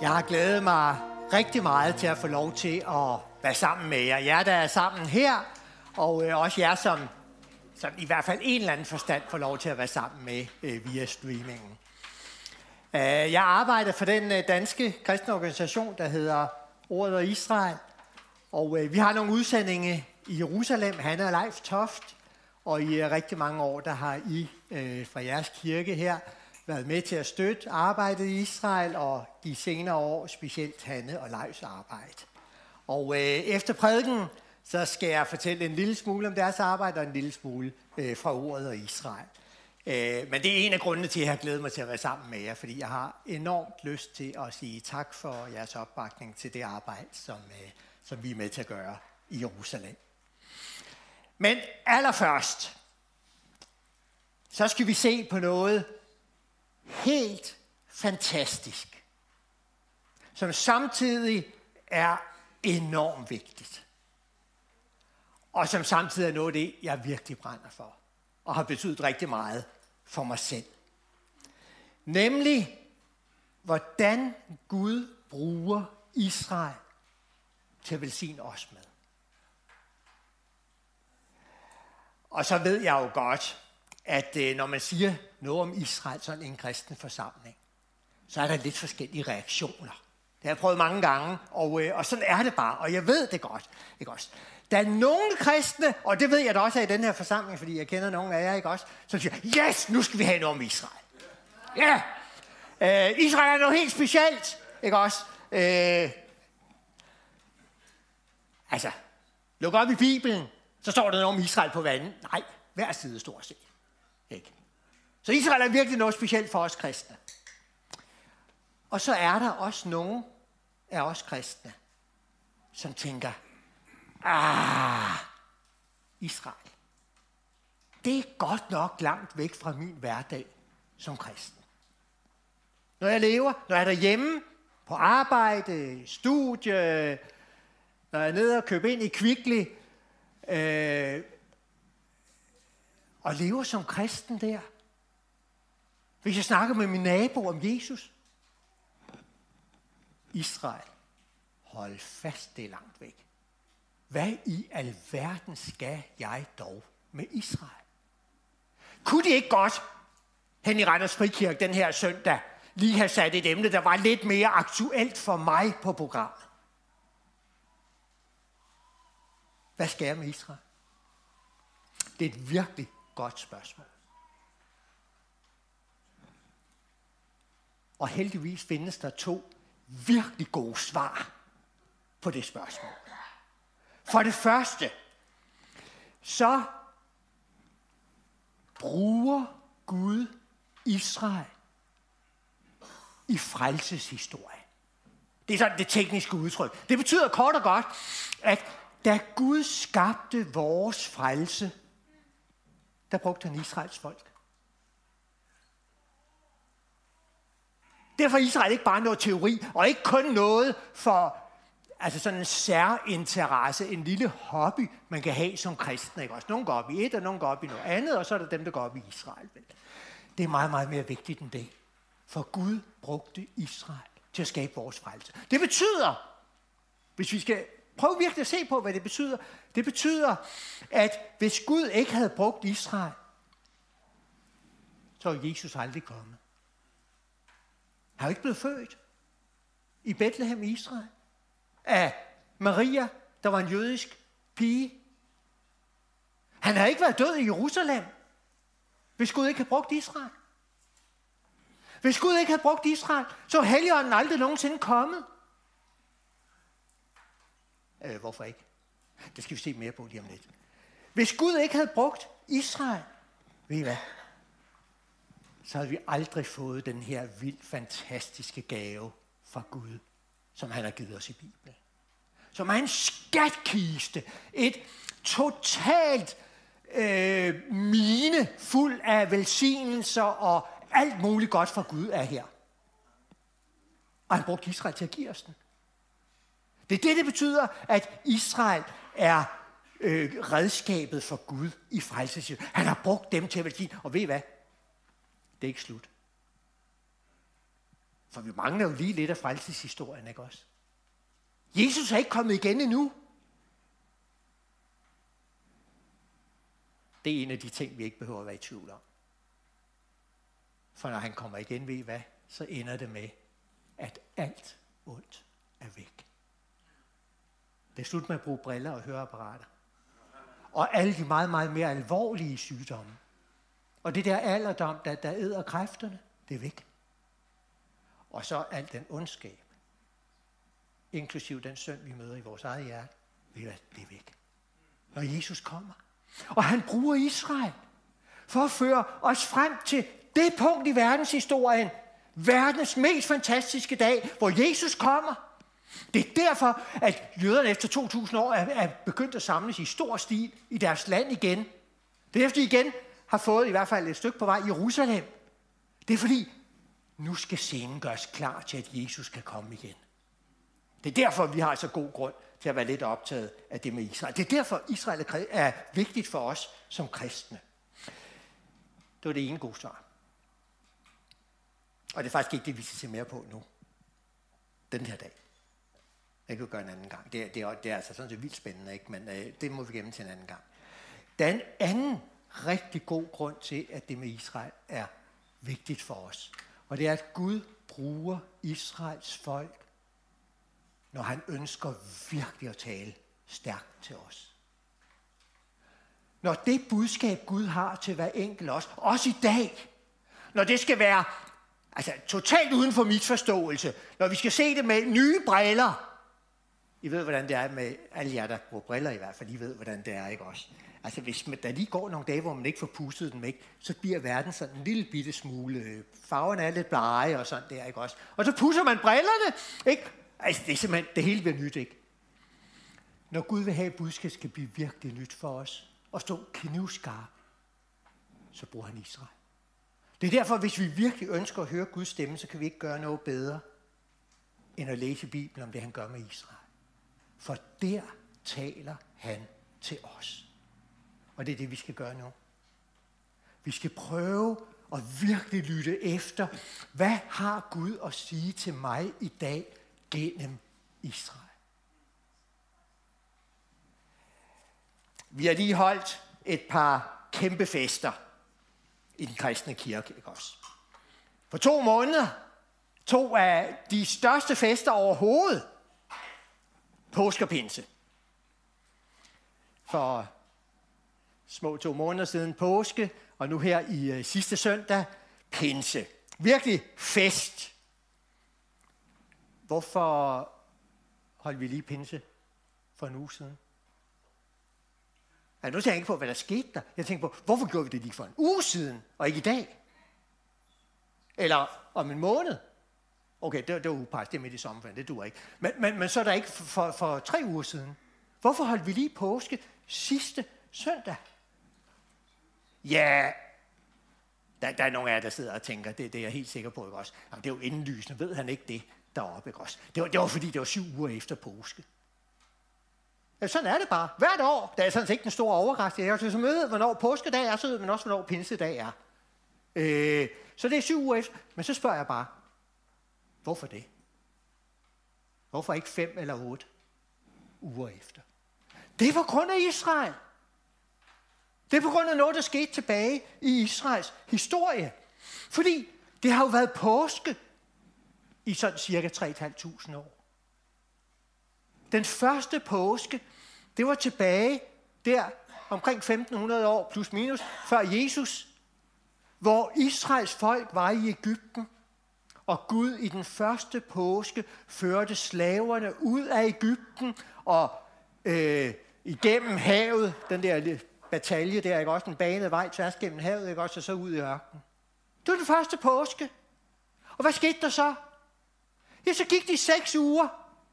Jeg har glædet mig rigtig meget til at få lov til at være sammen med jer. Jer, der er sammen her, og øh, også jer, som, som i hvert fald en eller anden forstand får lov til at være sammen med øh, via streamingen. Uh, jeg arbejder for den øh, danske kristne organisation, der hedder Ordet og Israel. Og øh, vi har nogle udsendinge i Jerusalem, Han og Leif Toft. Og i rigtig mange år, der har I fra jeres kirke her været med til at støtte arbejdet i Israel, og de senere år specielt Hanne og Leifs arbejde. Og øh, efter prædiken, så skal jeg fortælle en lille smule om deres arbejde, og en lille smule øh, fra ordet og Israel. Øh, men det er en af grundene til, at jeg har glædet mig til at være sammen med jer, fordi jeg har enormt lyst til at sige tak for jeres opbakning til det arbejde, som, øh, som vi er med til at gøre i Jerusalem. Men allerførst, så skal vi se på noget, helt fantastisk, som samtidig er enormt vigtigt. Og som samtidig er noget af det, jeg virkelig brænder for, og har betydet rigtig meget for mig selv. Nemlig, hvordan Gud bruger Israel til at velsigne os med. Og så ved jeg jo godt, at øh, når man siger noget om Israel, sådan en kristen forsamling, så er der lidt forskellige reaktioner. Det har jeg prøvet mange gange, og, øh, og sådan er det bare, og jeg ved det godt. Ikke også? Der er nogle kristne, og det ved jeg da også i den her forsamling, fordi jeg kender nogle af jer, ikke også, som siger, yes, nu skal vi have noget om Israel. Ja, øh, Israel er noget helt specielt, ikke også? Øh, altså, luk op i Bibelen, så står der noget om Israel på vandet. Nej, hver side stort set. Ikke? Så Israel er virkelig noget specielt for os kristne. Og så er der også nogen af os kristne, som tænker, ah, Israel, det er godt nok langt væk fra min hverdag som kristen. Når jeg lever, når jeg er derhjemme, på arbejde, studie, når jeg er nede og køber ind i Kvickly, øh, og lever som kristen der. Hvis jeg snakker med min nabo om Jesus. Israel, hold fast, det er langt væk. Hvad i alverden skal jeg dog med Israel? Kunne de ikke godt, hen i Randers Frikirke den her søndag, lige have sat et emne, der var lidt mere aktuelt for mig på programmet? Hvad skal jeg med Israel? Det er et virkelig godt spørgsmål. Og heldigvis findes der to virkelig gode svar på det spørgsmål. For det første, så bruger Gud Israel i frelseshistorie. Det er sådan det tekniske udtryk. Det betyder kort og godt, at da Gud skabte vores frelse, der brugte han Israels folk. Derfor er Israel ikke bare noget teori, og ikke kun noget for altså sådan en særinteresse, en lille hobby, man kan have som kristen. Ikke? Også nogle går op i et, og nogle går op i noget andet, og så er der dem, der går op i Israel. Det er meget, meget mere vigtigt end det. For Gud brugte Israel til at skabe vores frelse. Det betyder, hvis vi skal Prøv virkelig at se på, hvad det betyder. Det betyder, at hvis Gud ikke havde brugt Israel, så var Jesus aldrig kommet. Han er ikke blevet født i Bethlehem i Israel af Maria, der var en jødisk pige. Han har ikke været død i Jerusalem, hvis Gud ikke havde brugt Israel. Hvis Gud ikke havde brugt Israel, så var Helligånden aldrig nogensinde kommet. Øh, hvorfor ikke? Det skal vi se mere på lige om lidt. Hvis Gud ikke havde brugt Israel, ved I hvad? Så havde vi aldrig fået den her vildt fantastiske gave fra Gud, som han har givet os i Bibelen. Som er en skatkiste. Et totalt øh, mine fuld af velsignelser og alt muligt godt fra Gud er her. Og han brugte Israel til at give os den. Det er det, det betyder, at Israel er øh, redskabet for Gud i frelseshistorien. Han har brugt dem til at velsigne. Og ved I hvad? Det er ikke slut. For vi mangler jo lige lidt af frelseshistorien, ikke også? Jesus er ikke kommet igen endnu. Det er en af de ting, vi ikke behøver at være i tvivl om. For når han kommer igen, ved I hvad? Så ender det med, at alt ondt er væk. Det er slut med at bruge briller og høreapparater. Og alle de meget, meget mere alvorlige sygdomme. Og det der alderdom, der, der æder kræfterne, det er væk. Og så al den ondskab, inklusiv den synd, vi møder i vores eget hjerte, det er væk. Når Jesus kommer. Og han bruger Israel for at føre os frem til det punkt i verdenshistorien, verdens mest fantastiske dag, hvor Jesus kommer. Det er derfor, at jøderne efter 2000 år er, er begyndt at samles i stor stil i deres land igen. Det er efter, de igen har fået i hvert fald et stykke på vej i Jerusalem. Det er fordi, nu skal scenen gøres klar til, at Jesus kan komme igen. Det er derfor, vi har så god grund til at være lidt optaget af det med Israel. Det er derfor, Israel er vigtigt for os som kristne. Det var det ene gode svar. Og det er faktisk ikke det, vi skal se mere på nu. Den her dag. Det kan vi gøre en anden gang. Det er, det er, det er altså sådan set vildt spændende, ikke? men øh, det må vi gemme til en anden gang. Der er en anden rigtig god grund til, at det med Israel er vigtigt for os. Og det er, at Gud bruger Israels folk, når han ønsker virkelig at tale stærkt til os. Når det budskab, Gud har til hver enkelt os, også i dag, når det skal være altså, totalt uden for misforståelse, når vi skal se det med nye briller, i ved, hvordan det er med alle jer, der bruger briller i hvert fald, I ved, hvordan det er, ikke også? Altså, hvis man, der lige går nogle dage, hvor man ikke får pustet dem, ikke, så bliver verden sådan en lille bitte smule, øh, farverne er lidt blege og sådan der, ikke også? Og så pusser man brillerne, ikke? Altså, det er simpelthen, det hele bliver nyt, ikke? Når Gud vil have, at budskabet skal blive virkelig nyt for os, og stå knivskarp, så bruger han Israel. Det er derfor, hvis vi virkelig ønsker at høre Guds stemme, så kan vi ikke gøre noget bedre, end at læse Bibelen om det, han gør med Israel. For der taler han til os. Og det er det, vi skal gøre nu. Vi skal prøve at virkelig lytte efter, hvad har Gud at sige til mig i dag gennem Israel? Vi har lige holdt et par kæmpe fester i den kristne kirke, ikke også? For to måneder, to af de største fester overhovedet, påskepinse. For små to måneder siden påske, og nu her i øh, sidste søndag, pinse. Virkelig fest. Hvorfor holdt vi lige pinse for en uge siden? Altså, nu tænker jeg ikke på, hvad der skete der. Jeg tænker på, hvorfor gjorde vi det lige for en uge siden, og ikke i dag? Eller om en måned? Okay, det, det var upræst, det er midt i sommerferien, det duer ikke. Men, men, men så er der ikke for, for, for tre uger siden. Hvorfor holdt vi lige påske sidste søndag? Ja, der, der er nogle af jer, der sidder og tænker, det, det er jeg helt sikker på, ikke også? Jamen, det er jo indlysende, ved han ikke det deroppe, ikke også? Det var, det var fordi, det var syv uger efter påske. Ja, sådan er det bare. Hvert år, der er sådan set ikke den store overraskelse. Jeg så møde, hvornår påskedag er, så ved man også, hvornår pinsedag er. Øh, så det er syv uger efter. Men så spørger jeg bare, hvorfor det? Hvorfor ikke fem eller otte uger efter? Det var grund af Israel. Det er på grund af noget, der skete tilbage i Israels historie. Fordi det har jo været påske i sådan cirka 3.500 år. Den første påske, det var tilbage der omkring 1500 år plus minus før Jesus, hvor Israels folk var i Ægypten, og Gud i den første påske førte slaverne ud af Ægypten og øh, igennem havet, den der batalje der, ikke også en banet vej tværs gennem havet, ikke også, og så ud i ørkenen. Det var den første påske. Og hvad skete der så? Ja, så gik de seks uger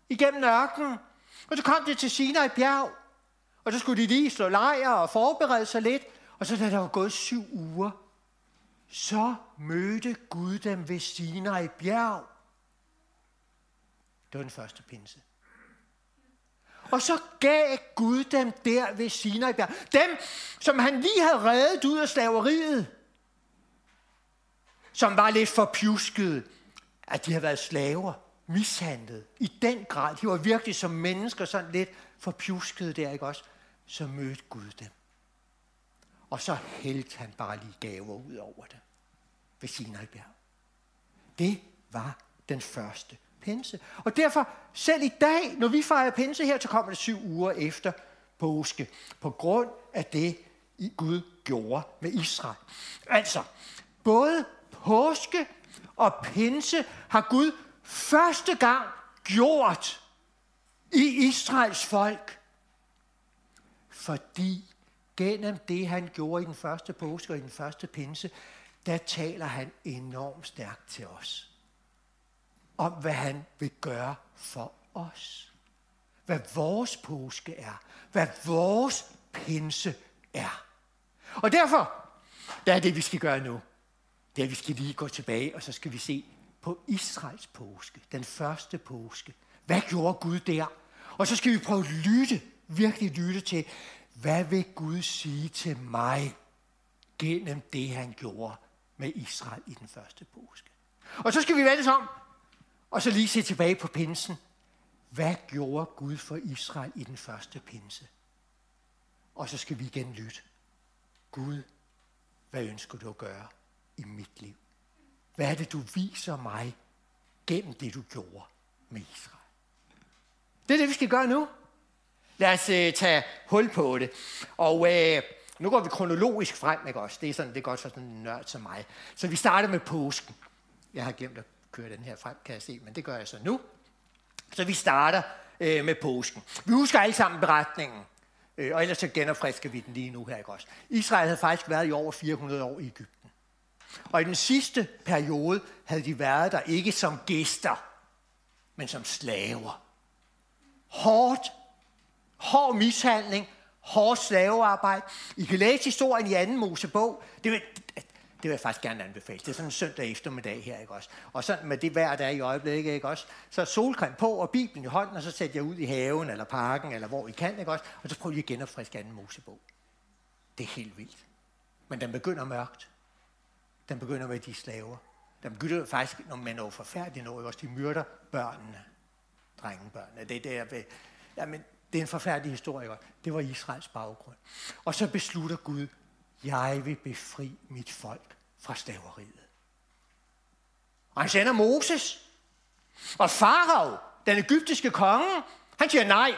igennem ørkenen, og så kom de til Sinai bjerg, og så skulle de lige slå lejr og forberede sig lidt, og så da der var gået syv uger, så mødte Gud dem ved Sinai bjerg. Det var den første pinse. Og så gav Gud dem der ved Sinai bjerg. Dem, som han lige havde reddet ud af slaveriet. Som var lidt for pjuskede. at de havde været slaver, mishandlet, i den grad. De var virkelig som mennesker sådan lidt forpjuskede der, ikke også? Så mødte Gud dem. Og så hældte han bare lige gaver ud over det ved Sinai-bjerg. Det var den første pinse. Og derfor, selv i dag, når vi fejrer pinse her, så kommer det syv uger efter påske, på grund af det, Gud gjorde med Israel. Altså, både påske og pinse har Gud første gang gjort i Israels folk. Fordi gennem det, han gjorde i den første påske og i den første pinse, der taler han enormt stærkt til os. Om hvad han vil gøre for os. Hvad vores påske er. Hvad vores pinse er. Og derfor, der er det, vi skal gøre nu. Det er, at vi skal lige gå tilbage, og så skal vi se på Israels påske. Den første påske. Hvad gjorde Gud der? Og så skal vi prøve at lytte, virkelig lytte til, hvad vil Gud sige til mig gennem det, han gjorde med Israel i den første påske? Og så skal vi vende om, og så lige se tilbage på pinsen. Hvad gjorde Gud for Israel i den første pinse? Og så skal vi igen lytte. Gud, hvad ønsker du at gøre i mit liv? Hvad er det, du viser mig gennem det, du gjorde med Israel? Det er det, vi skal gøre nu. Lad os øh, tage hul på det. Og øh, nu går vi kronologisk frem, ikke også? Det er, sådan, det er godt for sådan en nørd som mig. Så vi starter med påsken. Jeg har glemt at køre den her frem, kan jeg se, men det gør jeg så nu. Så vi starter øh, med påsken. Vi husker alle sammen beretningen. øh, og ellers så genopfrisker vi den lige nu her, ikke også? Israel havde faktisk været i over 400 år i Ægypten. Og i den sidste periode havde de været der ikke som gæster, men som slaver. Hårdt hård mishandling, hård slavearbejde. I kan læse historien i anden Mosebog. Det vil, det vil jeg faktisk gerne anbefale. Det er sådan en søndag eftermiddag her, ikke også? Og sådan med det vejr, der er i øjeblikket, ikke også? Så solcreme på og Bibelen i hånden, og så sætter jeg ud i haven eller parken, eller hvor I kan, ikke også? Og så prøver I at genopfriske anden Mosebog. Det er helt vildt. Men den begynder mørkt. Den begynder med de slaver. Den begynder faktisk med noget forfærdeligt noget, også de myrder børnene. Drengebørnene. Det er der, jamen, det er en forfærdelig historie. Det var Israels baggrund. Og så beslutter Gud, jeg vil befri mit folk fra slaveriet. Og han sender Moses. Og Farao, den egyptiske konge, han siger nej.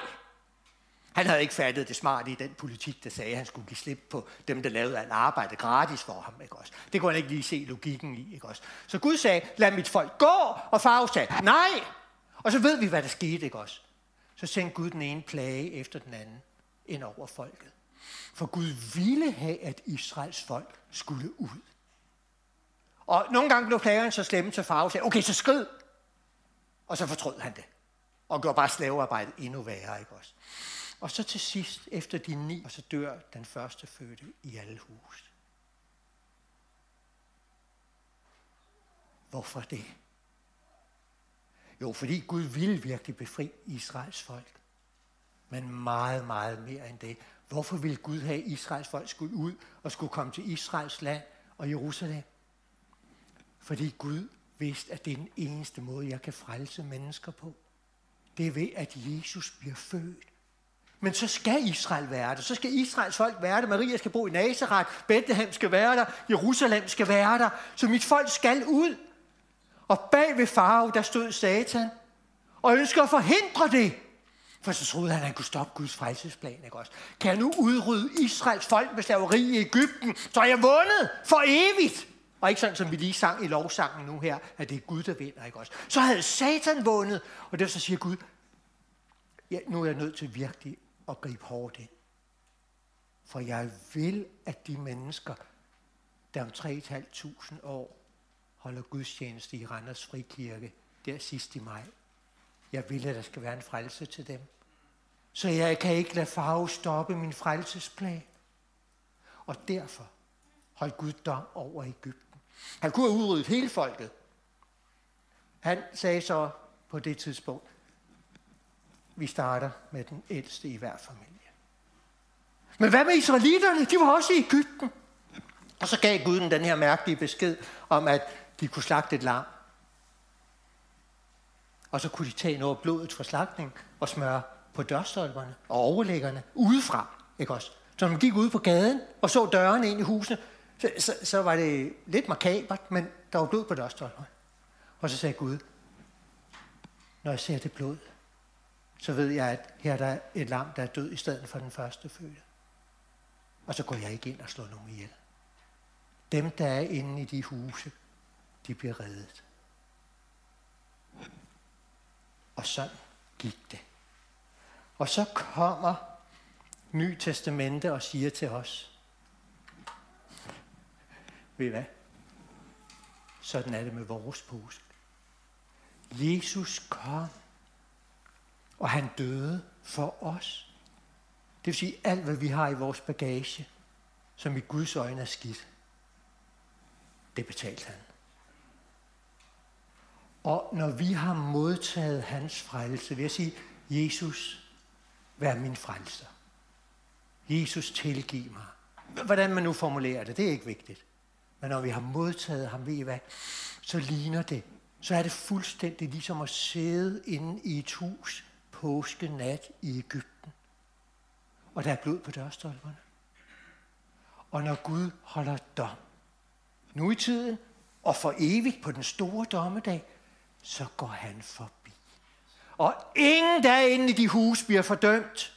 Han havde ikke fattet det smarte i den politik, der sagde, at han skulle give slip på dem, der lavede alt arbejde gratis for ham. Ikke også? Det kunne han ikke lige se logikken i. Ikke også? Så Gud sagde, lad mit folk gå, og Farao sagde, nej. Og så ved vi, hvad der skete. Ikke også? Så sendte Gud den ene plage efter den anden ind over folket. For Gud ville have, at Israels folk skulle ud. Og nogle gange blev plagerne så slemme til farve, og sagde, okay, så skrid. Og så fortrød han det. Og gjorde bare slavearbejdet endnu værre, ikke også? Og så til sidst, efter de ni, og så dør den første fødte i alle hus. Hvorfor det? Jo, fordi Gud ville virkelig befri Israels folk. Men meget, meget mere end det. Hvorfor ville Gud have Israels folk skulle ud og skulle komme til Israels land og Jerusalem? Fordi Gud vidste, at det er den eneste måde, jeg kan frelse mennesker på. Det er ved, at Jesus bliver født. Men så skal Israel være der. Så skal Israels folk være der. Maria skal bo i Nazareth. Bethlehem skal være der. Jerusalem skal være der. Så mit folk skal ud. Og bag ved farve, der stod Satan og ønsker at forhindre det. For så troede han, at han kunne stoppe Guds frelsesplan. Ikke også? Kan jeg nu udrydde Israels folk med slaveri i Ægypten, så er jeg vundet for evigt. Og ikke sådan, som vi lige sang i lovsangen nu her, at det er Gud, der vinder. Ikke også? Så havde Satan vundet, og det så siger Gud, ja, nu er jeg nødt til virkelig at gribe hårdt ind. For jeg vil, at de mennesker, der om 3.500 år holder gudstjeneste i Randers Frikirke der sidst i maj. Jeg vil, at der skal være en frelse til dem. Så jeg kan ikke lade farve stoppe min frelsesplan. Og derfor holdt Gud dom over Ægypten. Han kunne have udryddet hele folket. Han sagde så på det tidspunkt, vi starter med den ældste i hver familie. Men hvad med israelitterne? De var også i Ægypten. Og så gav Gud den her mærkelige besked om, at de kunne slagte et lam. Og så kunne de tage noget af blodet fra slagtning og smøre på dørstolperne og overlæggerne udefra. Ikke også? Så når man gik ud på gaden og så dørene ind i husene, så, så, så var det lidt makabert, men der var blod på dørstolperne. Og så sagde Gud, når jeg ser det blod, så ved jeg, at her er der et lam, der er død i stedet for den første fødte. Og så går jeg ikke ind og slår nogen ihjel. Dem, der er inde i de huse, de bliver reddet. Og sådan gik det. Og så kommer Ny Testamente og siger til os, ved I hvad? Sådan er det med vores påske. Jesus kom, og han døde for os. Det vil sige, alt hvad vi har i vores bagage, som i Guds øjne er skidt, det betalte han. Og når vi har modtaget hans frelse, vil jeg sige, Jesus, vær min frelser. Jesus, tilgiv mig. Hvordan man nu formulerer det, det er ikke vigtigt. Men når vi har modtaget ham, ved I hvad, så ligner det, så er det fuldstændig ligesom at sidde inde i et hus påske nat i Ægypten. Og der er blod på dørstolperne. Og når Gud holder dom, nu i tiden og for evigt på den store dommedag, så går han forbi. Og ingen derinde i de hus bliver fordømt.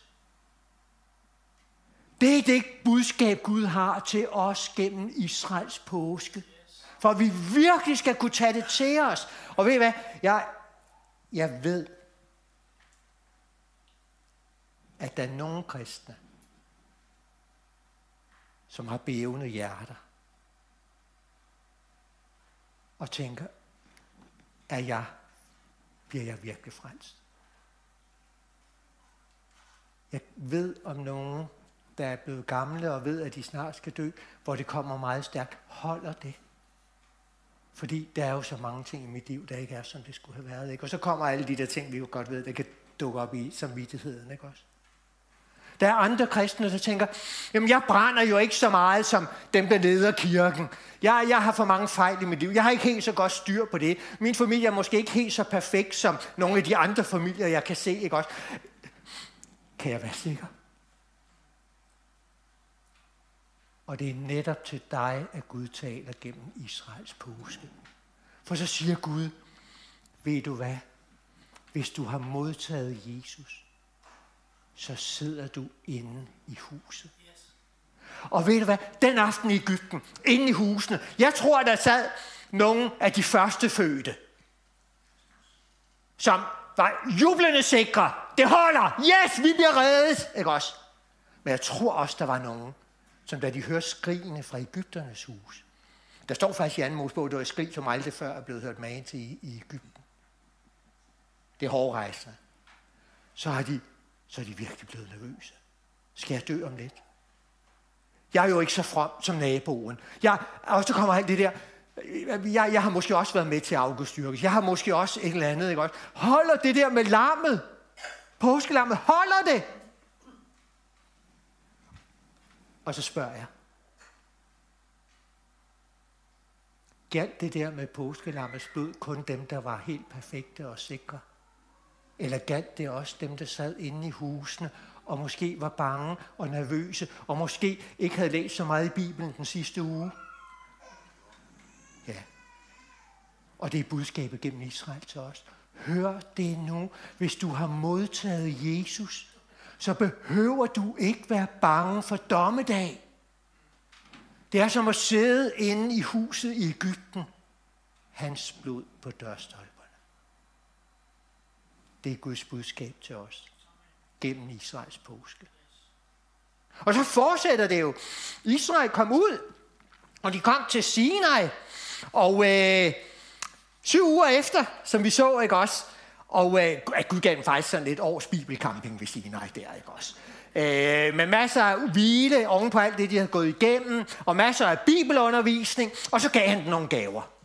Det er det budskab, Gud har til os gennem Israels påske. For vi virkelig skal kunne tage det til os. Og ved I hvad? Jeg, jeg ved, at der er nogle kristne, som har bævende hjerter, og tænker, er jeg, bliver jeg virkelig frelst? Jeg ved om nogen, der er blevet gamle og ved, at de snart skal dø, hvor det kommer meget stærkt. Holder det? Fordi der er jo så mange ting i mit liv, der ikke er, som det skulle have været. Ikke? Og så kommer alle de der ting, vi jo godt ved, der kan dukke op i samvittigheden. Ikke også? Der er andre kristne, der tænker, jamen jeg brænder jo ikke så meget som dem, der leder kirken. Jeg, jeg har for mange fejl i mit liv. Jeg har ikke helt så godt styr på det. Min familie er måske ikke helt så perfekt som nogle af de andre familier, jeg kan se. Ikke også? Kan jeg være sikker? Og det er netop til dig, at Gud taler gennem Israels påske. For så siger Gud, ved du hvad? Hvis du har modtaget Jesus, så sidder du inde i huset. Og ved du hvad? Den aften i Ægypten, inde i husene, jeg tror, der sad nogle af de første fødte, som var jublende sikre. Det holder! Yes, vi bliver reddet! Ikke også? Men jeg tror også, der var nogen, som da de hørte skrigene fra Ægypternes hus. Der står faktisk i anden Mosebog, at det var et skrig, som aldrig før er blevet hørt magen til i, i Ægypten. Det er hårdrejsende. Så har de så er de virkelig blevet nervøse. Skal jeg dø om lidt? Jeg er jo ikke så from som naboen. Jeg, og så kommer alt det der, jeg, jeg har måske også været med til August afgudstyrkelse. Jeg har måske også et eller andet. Ikke også? Holder det der med lammet? Påskelammet, holder det? Og så spørger jeg. Galt det der med påskelammets blod kun dem, der var helt perfekte og sikre? Eller galt det også dem, der sad inde i husene og måske var bange og nervøse, og måske ikke havde læst så meget i Bibelen den sidste uge? Ja. Og det er budskabet gennem Israel til os. Hør det nu. Hvis du har modtaget Jesus, så behøver du ikke være bange for dommedag. Det er som at sidde inde i huset i Ægypten. Hans blod på dørstolpen. Det er Guds budskab til os gennem Israels påske. Og så fortsætter det jo. Israel kom ud, og de kom til Sinai, og øh, syv uger efter, som vi så, ikke også, og øh, Gud gav dem faktisk sådan lidt års bibelcamping ved Sinai der, ikke også. Øh, med masser af hvile oven på alt det, de havde gået igennem, og masser af bibelundervisning, og så gav han dem nogle gaver.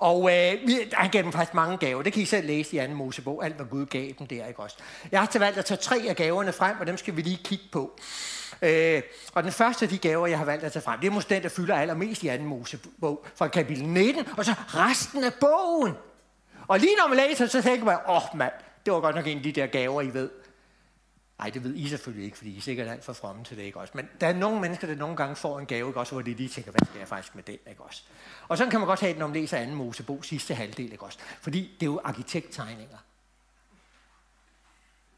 Og øh, han gav dem faktisk mange gaver. Det kan I selv læse i anden Mosebog. Alt, hvad Gud gav dem der, ikke også? Jeg har til valgt at tage tre af gaverne frem, og dem skal vi lige kigge på. Øh, og den første af de gaver, jeg har valgt at tage frem, det er måske den, der fylder allermest i anden Mosebog, fra kapitel 19, og så resten af bogen. Og lige når man læser, så tænker man, åh oh, mand, det var godt nok en af de der gaver, I ved. Nej, det ved I selvfølgelig ikke, fordi I er sikkert alt for fromme til det, ikke også? Men der er nogle mennesker, der nogle gange får en gave, ikke også, hvor de lige tænker, hvad skal jeg faktisk med den, ikke også? Og sådan kan man godt have det, når man læser anden Mosebog sidste halvdel, ikke også? Fordi det er jo arkitekttegninger.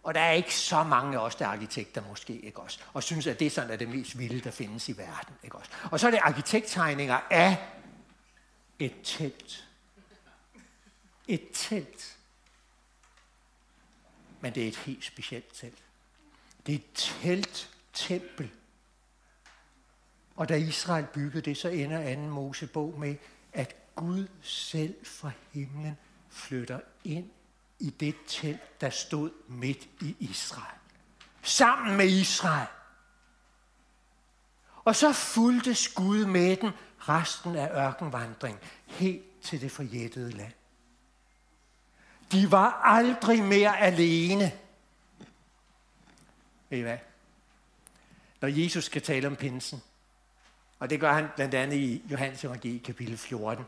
Og der er ikke så mange af os, der er arkitekter måske, ikke også? Og synes, at det er sådan at det mest vilde, der findes i verden, ikke også? Og så er det arkitekttegninger af et telt. Et telt. Men det er et helt specielt telt. Det er et telt-tempel. Og da Israel byggede det, så ender anden Mosebog med, at Gud selv fra himlen flytter ind i det telt, der stod midt i Israel. Sammen med Israel. Og så fulgte Gud med den resten af ørkenvandring helt til det forjættede land. De var aldrig mere alene. Ved I hvad? Når Jesus skal tale om pinsen, og det gør han blandt andet i Johannes evangelie kapitel 14,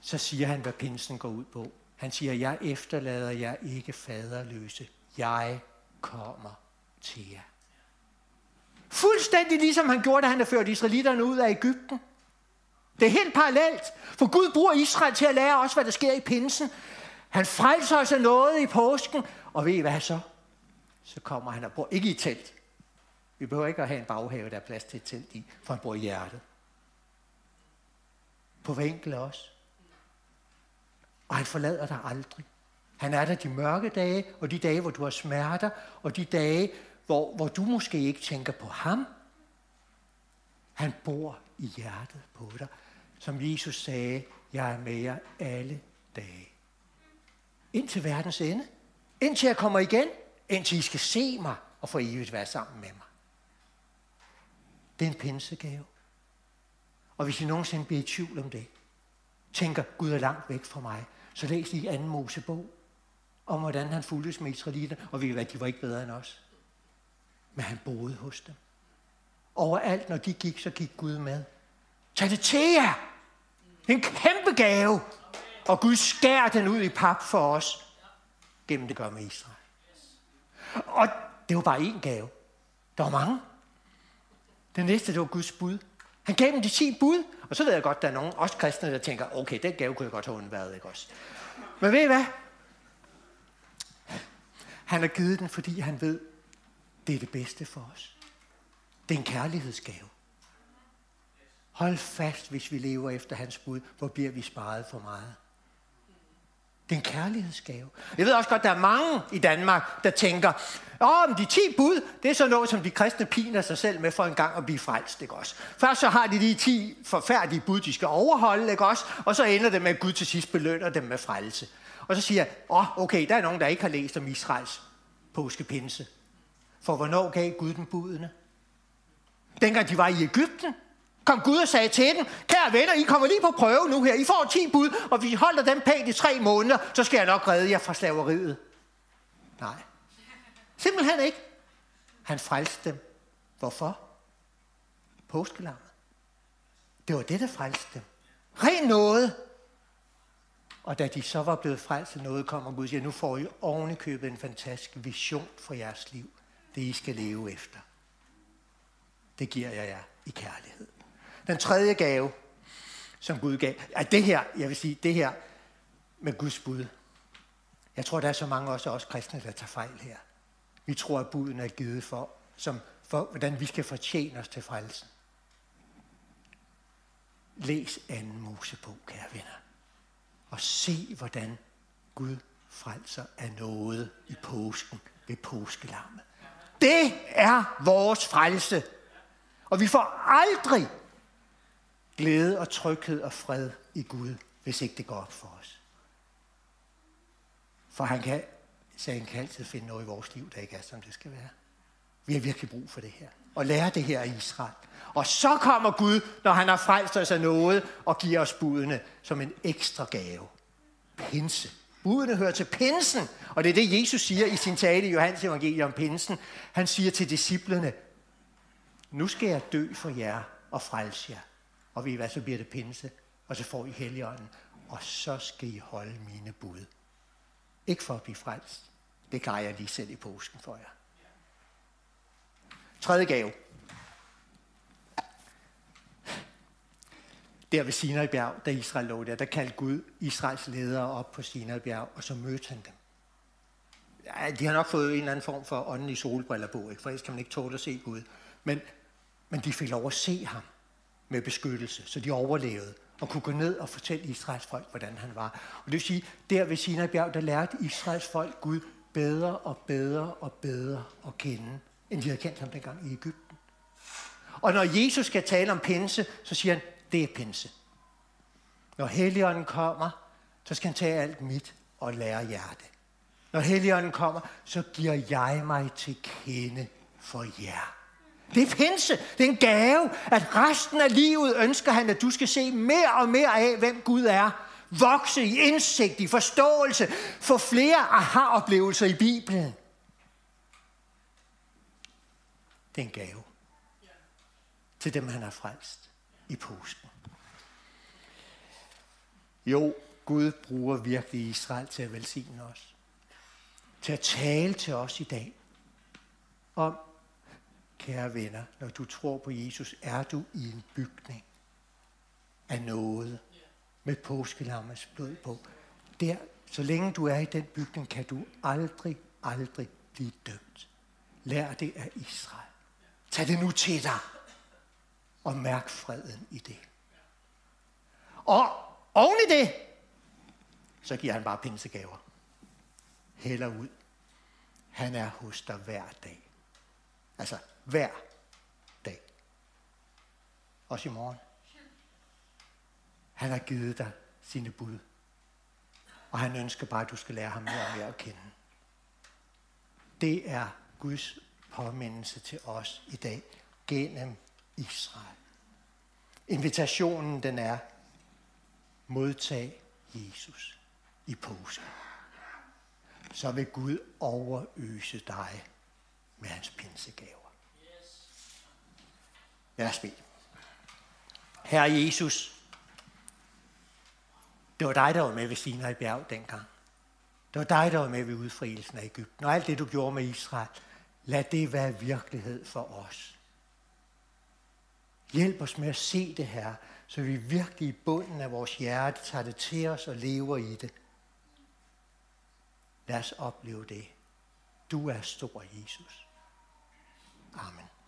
så siger han, hvad pinsen går ud på. Han siger, jeg efterlader jer ikke faderløse. Jeg kommer til jer. Fuldstændig ligesom han gjorde, da han førte israelitterne ud af Ægypten. Det er helt parallelt. For Gud bruger Israel til at lære os, hvad der sker i pinsen. Han frelser os af noget i påsken. Og ved I hvad så? Så kommer han og bor ikke i telt. Vi behøver ikke at have en baghave, der er plads til et telt i, for han bor i hjertet. På hver enkelt. Og han forlader dig aldrig. Han er der de mørke dage, og de dage, hvor du har smerter, og de dage, hvor, hvor du måske ikke tænker på ham. Han bor i hjertet på dig. Som Jesus sagde, jeg er med jer alle dage. Ind til verdens ende. Indtil jeg kommer igen. Indtil I skal se mig og for evigt være sammen med mig. Det er en pinsegave. Og hvis I nogensinde bliver i tvivl om det, tænker, Gud er langt væk fra mig, så læs lige anden Mosebog om, hvordan han fulgtes med israelitter, og vi hvad, de var ikke bedre end os. Men han boede hos dem. Overalt, når de gik, så gik Gud med. Tag det til jer! En kæmpe gave! Og Gud skærer den ud i pap for os, gennem det gør med Israel. Og det var bare én gave. Der var mange. Den næste, det var Guds bud. Han gav dem de 10 bud, og så ved jeg godt, der er nogen, også kristne, der tænker, okay, den gave kunne jeg godt have undværet, ikke også? Men ved I hvad? Han har givet den, fordi han ved, det er det bedste for os. Det er en kærlighedsgave. Hold fast, hvis vi lever efter hans bud, hvor bliver vi sparet for meget. Det er en kærlighedsgave. Jeg ved også godt, der er mange i Danmark, der tænker, åh, de 10 bud, det er så noget, som de kristne piner sig selv med for en gang at blive frelst, ikke også? Først så har de de 10 forfærdelige bud, de skal overholde, ikke også? Og så ender det med, at Gud til sidst belønner dem med frelse. Og så siger jeg, åh, okay, der er nogen, der ikke har læst om Israels påskepinse. For hvornår gav Gud dem budene? Dengang de var i Ægypten, kom Gud og sagde til dem, kære venner, I kommer lige på prøve nu her. I får 10 bud, og hvis I holder dem pænt i tre måneder, så skal jeg nok redde jer fra slaveriet. Nej. Simpelthen ikke. Han frelste dem. Hvorfor? Påskelammet. Det var det, der frelste dem. Ren noget. Og da de så var blevet frelst af noget, kommer Gud og siger, nu får I ovenikøbet en fantastisk vision for jeres liv. Det I skal leve efter. Det giver jeg jer i kærlighed. Den tredje gave, som Gud gav, er det her, jeg vil sige, det her med Guds bud. Jeg tror, der er så mange også os kristne, der tager fejl her. Vi tror, at buden er givet for, som, for hvordan vi skal fortjene os til frelsen. Læs anden Mosebog, kære venner, og se, hvordan Gud frelser af noget i påsken ved påskelammet. Det er vores frelse. Og vi får aldrig glæde og tryghed og fred i Gud, hvis ikke det går op for os. For han kan, så han kan altid finde noget i vores liv, der ikke er, som det skal være. Vi har virkelig brug for det her. Og lære det her i Israel. Og så kommer Gud, når han har frelst os af noget, og giver os budene som en ekstra gave. Pinse. Budene hører til pinsen. Og det er det, Jesus siger i sin tale i Johannes evangelium om pinsen. Han siger til disciplene, nu skal jeg dø for jer og frelse jer. Og ved I hvad, så bliver det pinse, og så får I helligånden, og så skal I holde mine bud. Ikke for at blive frelst. Det klarer jeg lige selv i påsken for jer. Tredje gave. Der ved Sinai bjerg, da Israel lå der, der kaldte Gud Israels ledere op på Sinai bjerg, og så mødte han dem. Ja, de har nok fået en eller anden form for åndelige solbriller på, ikke? for ellers kan man ikke tåle at se Gud. Men, men de fik lov at se ham med beskyttelse, så de overlevede og kunne gå ned og fortælle Israels folk, hvordan han var. Og det vil sige, der ved Sinai bjerg, der lærte Israels folk Gud bedre og bedre og bedre at kende, end de havde kendt ham dengang i Ægypten. Og når Jesus skal tale om pinse, så siger han, det er pinse. Når Helligånden kommer, så skal han tage alt mit og lære jer det. Når Helligånden kommer, så giver jeg mig til kende for jer. Det er pinse. Det er en gave, at resten af livet ønsker han, at du skal se mere og mere af, hvem Gud er. Vokse i indsigt, i forståelse, få flere aha-oplevelser i Bibelen. Det er en gave til dem, han har frelst i påsken. Jo, Gud bruger virkelig Israel til at velsigne os. Til at tale til os i dag om, kære venner, når du tror på Jesus, er du i en bygning af noget med påskelammets blod på. Der, så længe du er i den bygning, kan du aldrig, aldrig blive dømt. Lær det af Israel. Tag det nu til dig og mærk freden i det. Og oven i det, så giver han bare pinsegaver. Heller ud. Han er hos dig hver dag. Altså hver dag. Også i morgen. Han har givet dig sine bud. Og han ønsker bare, at du skal lære ham mere og mere at kende. Det er Guds påmindelse til os i dag gennem Israel. Invitationen den er, modtag Jesus i påsken. Så vil Gud overøse dig med hans pinsegave. Lad os bede. Herre Jesus, det var dig, der var med ved Sinai bjerg dengang. Det var dig, der var med ved udfrielsen af Ægypten. Og alt det, du gjorde med Israel, lad det være virkelighed for os. Hjælp os med at se det her, så vi virkelig i bunden af vores hjerte tager det til os og lever i det. Lad os opleve det. Du er stor, Jesus. Amen.